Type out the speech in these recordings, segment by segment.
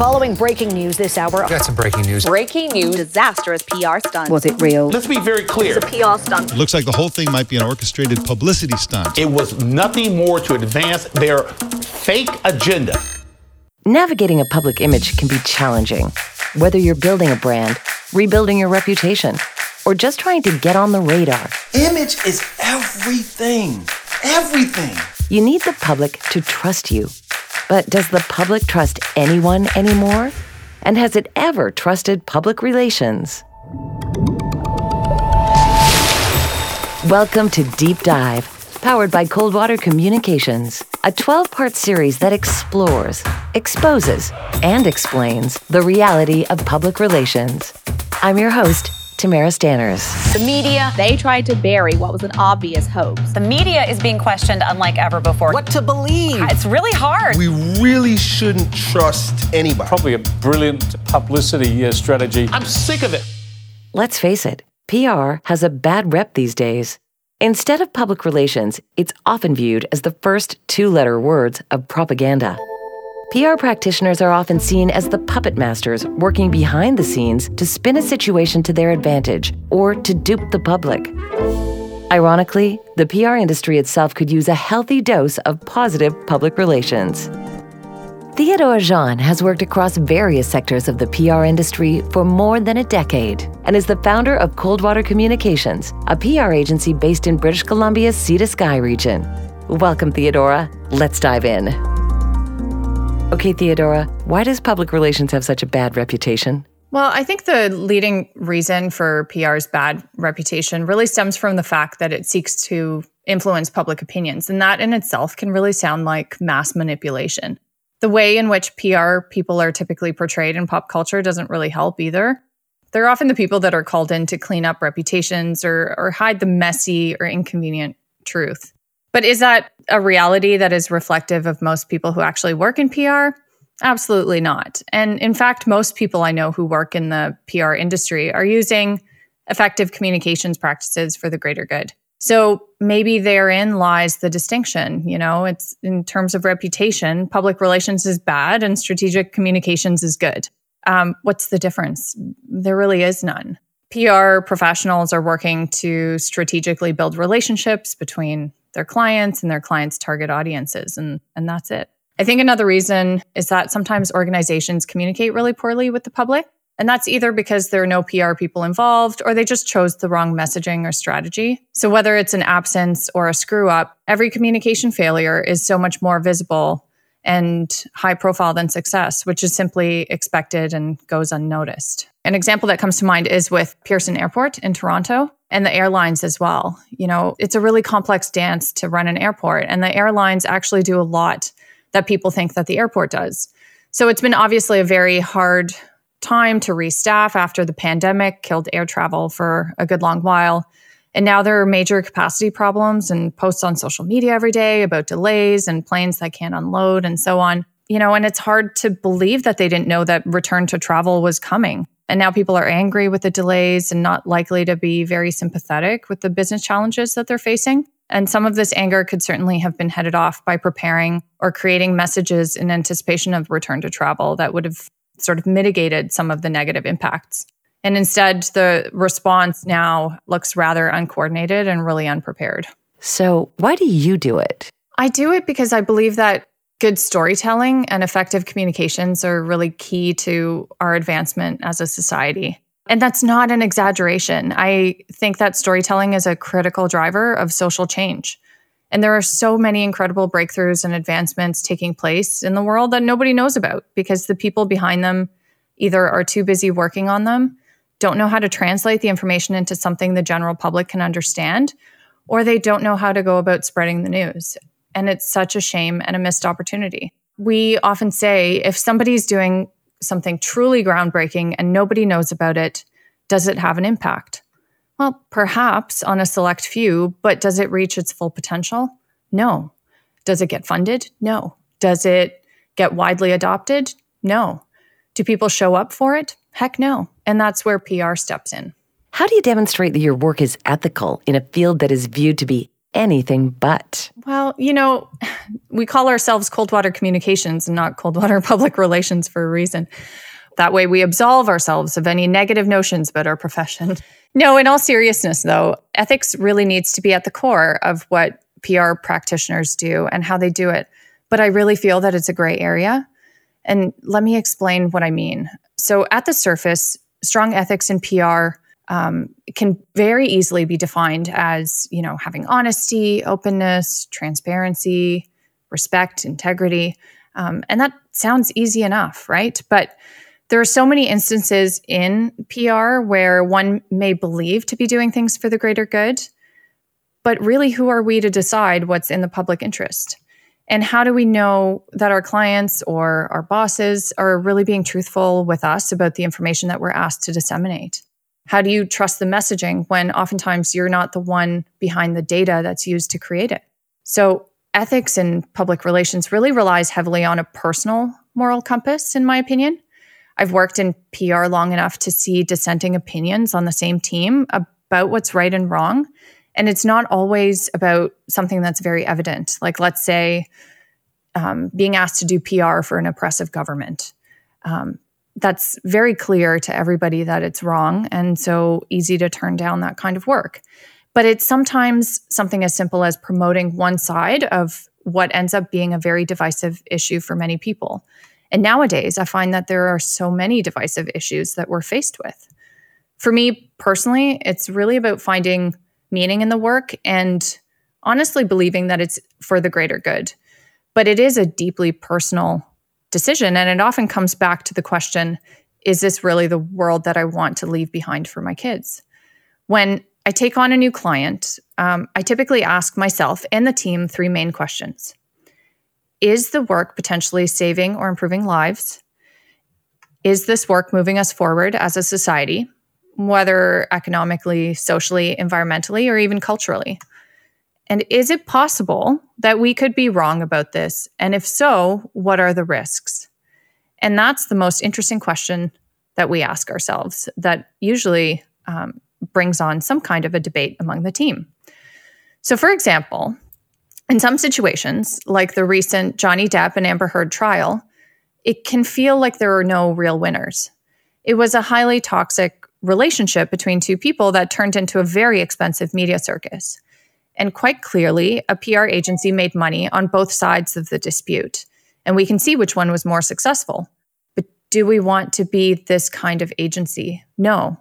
Following breaking news this hour. Got some breaking news. Breaking news. Disastrous PR stunt. Was it real? Let's be very clear. It's a PR stunt. It looks like the whole thing might be an orchestrated publicity stunt. It was nothing more to advance their fake agenda. Navigating a public image can be challenging. Whether you're building a brand, rebuilding your reputation, or just trying to get on the radar. Image is everything. Everything. You need the public to trust you. But does the public trust anyone anymore? And has it ever trusted public relations? Welcome to Deep Dive, powered by Coldwater Communications, a 12 part series that explores, exposes, and explains the reality of public relations. I'm your host, Tamara Stanners. The media, they tried to bury what was an obvious hoax. The media is being questioned unlike ever before. What to believe? It's really hard. We really shouldn't trust anybody. Probably a brilliant publicity uh, strategy. I'm sick of it. Let's face it, PR has a bad rep these days. Instead of public relations, it's often viewed as the first two letter words of propaganda. PR practitioners are often seen as the puppet masters working behind the scenes to spin a situation to their advantage or to dupe the public. Ironically, the PR industry itself could use a healthy dose of positive public relations. Theodora Jean has worked across various sectors of the PR industry for more than a decade and is the founder of Coldwater Communications, a PR agency based in British Columbia's Sea to Sky region. Welcome, Theodora. Let's dive in. Okay, Theodora, why does public relations have such a bad reputation? Well, I think the leading reason for PR's bad reputation really stems from the fact that it seeks to influence public opinions. And that in itself can really sound like mass manipulation. The way in which PR people are typically portrayed in pop culture doesn't really help either. They're often the people that are called in to clean up reputations or, or hide the messy or inconvenient truth. But is that a reality that is reflective of most people who actually work in PR? Absolutely not. And in fact, most people I know who work in the PR industry are using effective communications practices for the greater good. So maybe therein lies the distinction. You know, it's in terms of reputation, public relations is bad and strategic communications is good. Um, what's the difference? There really is none. PR professionals are working to strategically build relationships between their clients and their clients' target audiences, and, and that's it. I think another reason is that sometimes organizations communicate really poorly with the public. And that's either because there are no PR people involved or they just chose the wrong messaging or strategy. So, whether it's an absence or a screw up, every communication failure is so much more visible and high profile than success, which is simply expected and goes unnoticed. An example that comes to mind is with Pearson Airport in Toronto and the airlines as well. You know, it's a really complex dance to run an airport, and the airlines actually do a lot that people think that the airport does. So it's been obviously a very hard time to restaff after the pandemic killed air travel for a good long while. And now there are major capacity problems and posts on social media every day about delays and planes that can't unload and so on. You know, and it's hard to believe that they didn't know that return to travel was coming. And now people are angry with the delays and not likely to be very sympathetic with the business challenges that they're facing. And some of this anger could certainly have been headed off by preparing or creating messages in anticipation of return to travel that would have sort of mitigated some of the negative impacts. And instead, the response now looks rather uncoordinated and really unprepared. So, why do you do it? I do it because I believe that good storytelling and effective communications are really key to our advancement as a society. And that's not an exaggeration. I think that storytelling is a critical driver of social change. And there are so many incredible breakthroughs and advancements taking place in the world that nobody knows about because the people behind them either are too busy working on them don't know how to translate the information into something the general public can understand, or they don't know how to go about spreading the news. And it's such a shame and a missed opportunity. We often say if somebody's doing something truly groundbreaking and nobody knows about it, does it have an impact? Well, perhaps on a select few, but does it reach its full potential? No. Does it get funded? No. Does it get widely adopted? No. Do people show up for it? Heck no. And that's where PR steps in. How do you demonstrate that your work is ethical in a field that is viewed to be anything but. Well, you know, we call ourselves Coldwater Communications and not Coldwater Public Relations for a reason. That way, we absolve ourselves of any negative notions about our profession. No, in all seriousness, though, ethics really needs to be at the core of what PR practitioners do and how they do it. But I really feel that it's a gray area. And let me explain what I mean. So, at the surface, strong ethics in PR um, can very easily be defined as, you know, having honesty, openness, transparency, respect, integrity. Um, and that sounds easy enough, right? But there are so many instances in PR where one may believe to be doing things for the greater good, but really, who are we to decide what's in the public interest? And how do we know that our clients or our bosses are really being truthful with us about the information that we're asked to disseminate? How do you trust the messaging when oftentimes you're not the one behind the data that's used to create it? So, ethics in public relations really relies heavily on a personal moral compass, in my opinion. I've worked in PR long enough to see dissenting opinions on the same team about what's right and wrong. And it's not always about something that's very evident. Like, let's say, um, being asked to do PR for an oppressive government. Um, that's very clear to everybody that it's wrong. And so easy to turn down that kind of work. But it's sometimes something as simple as promoting one side of what ends up being a very divisive issue for many people. And nowadays, I find that there are so many divisive issues that we're faced with. For me personally, it's really about finding meaning in the work and honestly believing that it's for the greater good. But it is a deeply personal decision. And it often comes back to the question is this really the world that I want to leave behind for my kids? When I take on a new client, um, I typically ask myself and the team three main questions Is the work potentially saving or improving lives? Is this work moving us forward as a society, whether economically, socially, environmentally, or even culturally? And is it possible that we could be wrong about this? And if so, what are the risks? And that's the most interesting question that we ask ourselves that usually um, brings on some kind of a debate among the team. So, for example, in some situations, like the recent Johnny Depp and Amber Heard trial, it can feel like there are no real winners. It was a highly toxic relationship between two people that turned into a very expensive media circus. And quite clearly, a PR agency made money on both sides of the dispute. And we can see which one was more successful. But do we want to be this kind of agency? No.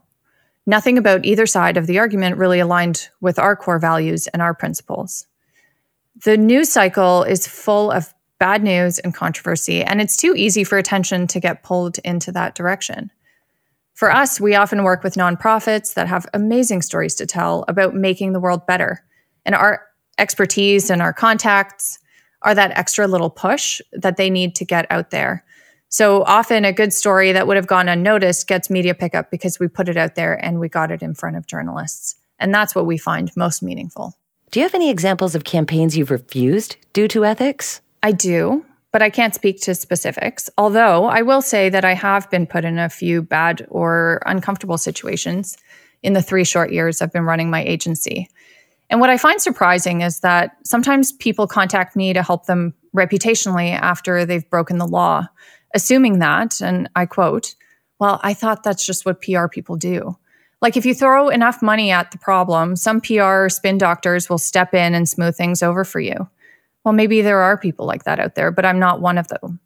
Nothing about either side of the argument really aligned with our core values and our principles. The news cycle is full of bad news and controversy, and it's too easy for attention to get pulled into that direction. For us, we often work with nonprofits that have amazing stories to tell about making the world better and our expertise and our contacts are that extra little push that they need to get out there. So often a good story that would have gone unnoticed gets media pickup because we put it out there and we got it in front of journalists. And that's what we find most meaningful. Do you have any examples of campaigns you've refused due to ethics? I do, but I can't speak to specifics. Although I will say that I have been put in a few bad or uncomfortable situations in the three short years I've been running my agency. And what I find surprising is that sometimes people contact me to help them reputationally after they've broken the law, assuming that, and I quote, well, I thought that's just what PR people do. Like if you throw enough money at the problem, some PR spin doctors will step in and smooth things over for you. Well, maybe there are people like that out there, but I'm not one of them.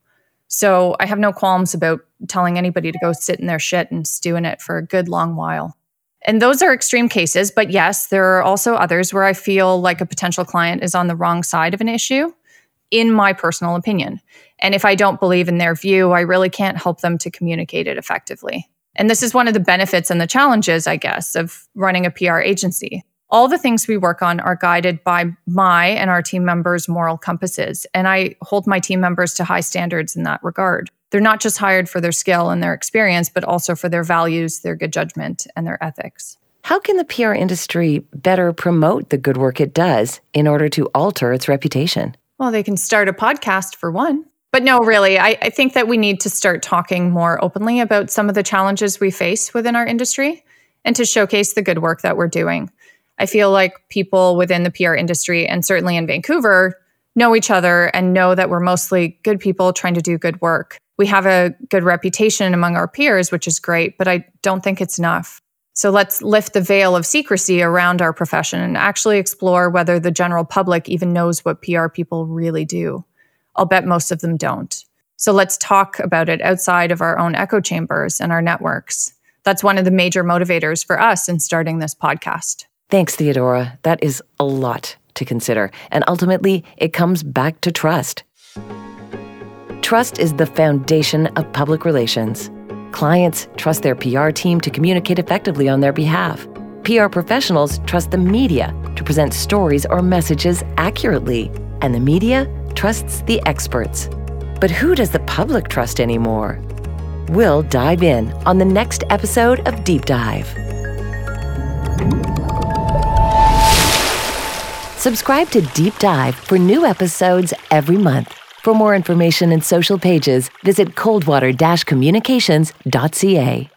So I have no qualms about telling anybody to go sit in their shit and stew in it for a good long while. And those are extreme cases, but yes, there are also others where I feel like a potential client is on the wrong side of an issue, in my personal opinion. And if I don't believe in their view, I really can't help them to communicate it effectively. And this is one of the benefits and the challenges, I guess, of running a PR agency. All the things we work on are guided by my and our team members' moral compasses, and I hold my team members to high standards in that regard they're not just hired for their skill and their experience, but also for their values, their good judgment, and their ethics. How can the PR industry better promote the good work it does in order to alter its reputation? Well, they can start a podcast for one. But no, really, I, I, think that we need to start talking more openly about some of the challenges we face within our industry and to showcase the good work that we're doing. I feel like people within the PR industry and certainly in Vancouver know each other and know that we're mostly good people trying to do good work. We have a good reputation among our peers, which is great, but I don't think it's enough. So let's lift the veil of secrecy around our profession and actually explore whether the general public even knows what PR people really do. I'll bet most of them don't. So let's talk about it outside of our own echo chambers and our networks. That's one of the major motivators for us in starting this podcast. Thanks, Theodora. That is a lot to consider. And ultimately, it comes back to trust. Trust is the foundation of public relations. Clients trust their PR team to communicate effectively on their behalf. PR professionals trust the media to present stories or messages accurately. And the media trusts the experts. But who does the public trust anymore? We'll dive in on the next episode of Deep Dive. Subscribe to Deep Dive for new episodes every month. For more information and social pages, visit coldwater-communications.ca.